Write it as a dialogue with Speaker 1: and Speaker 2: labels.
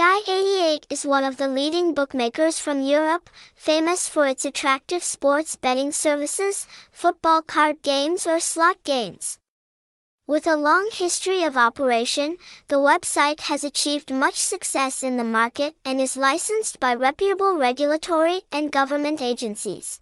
Speaker 1: Sky88 is one of the leading bookmakers from Europe, famous for its attractive sports betting services, football card games or slot games. With a long history of operation, the website has achieved much success in the market and is licensed by reputable regulatory and government agencies.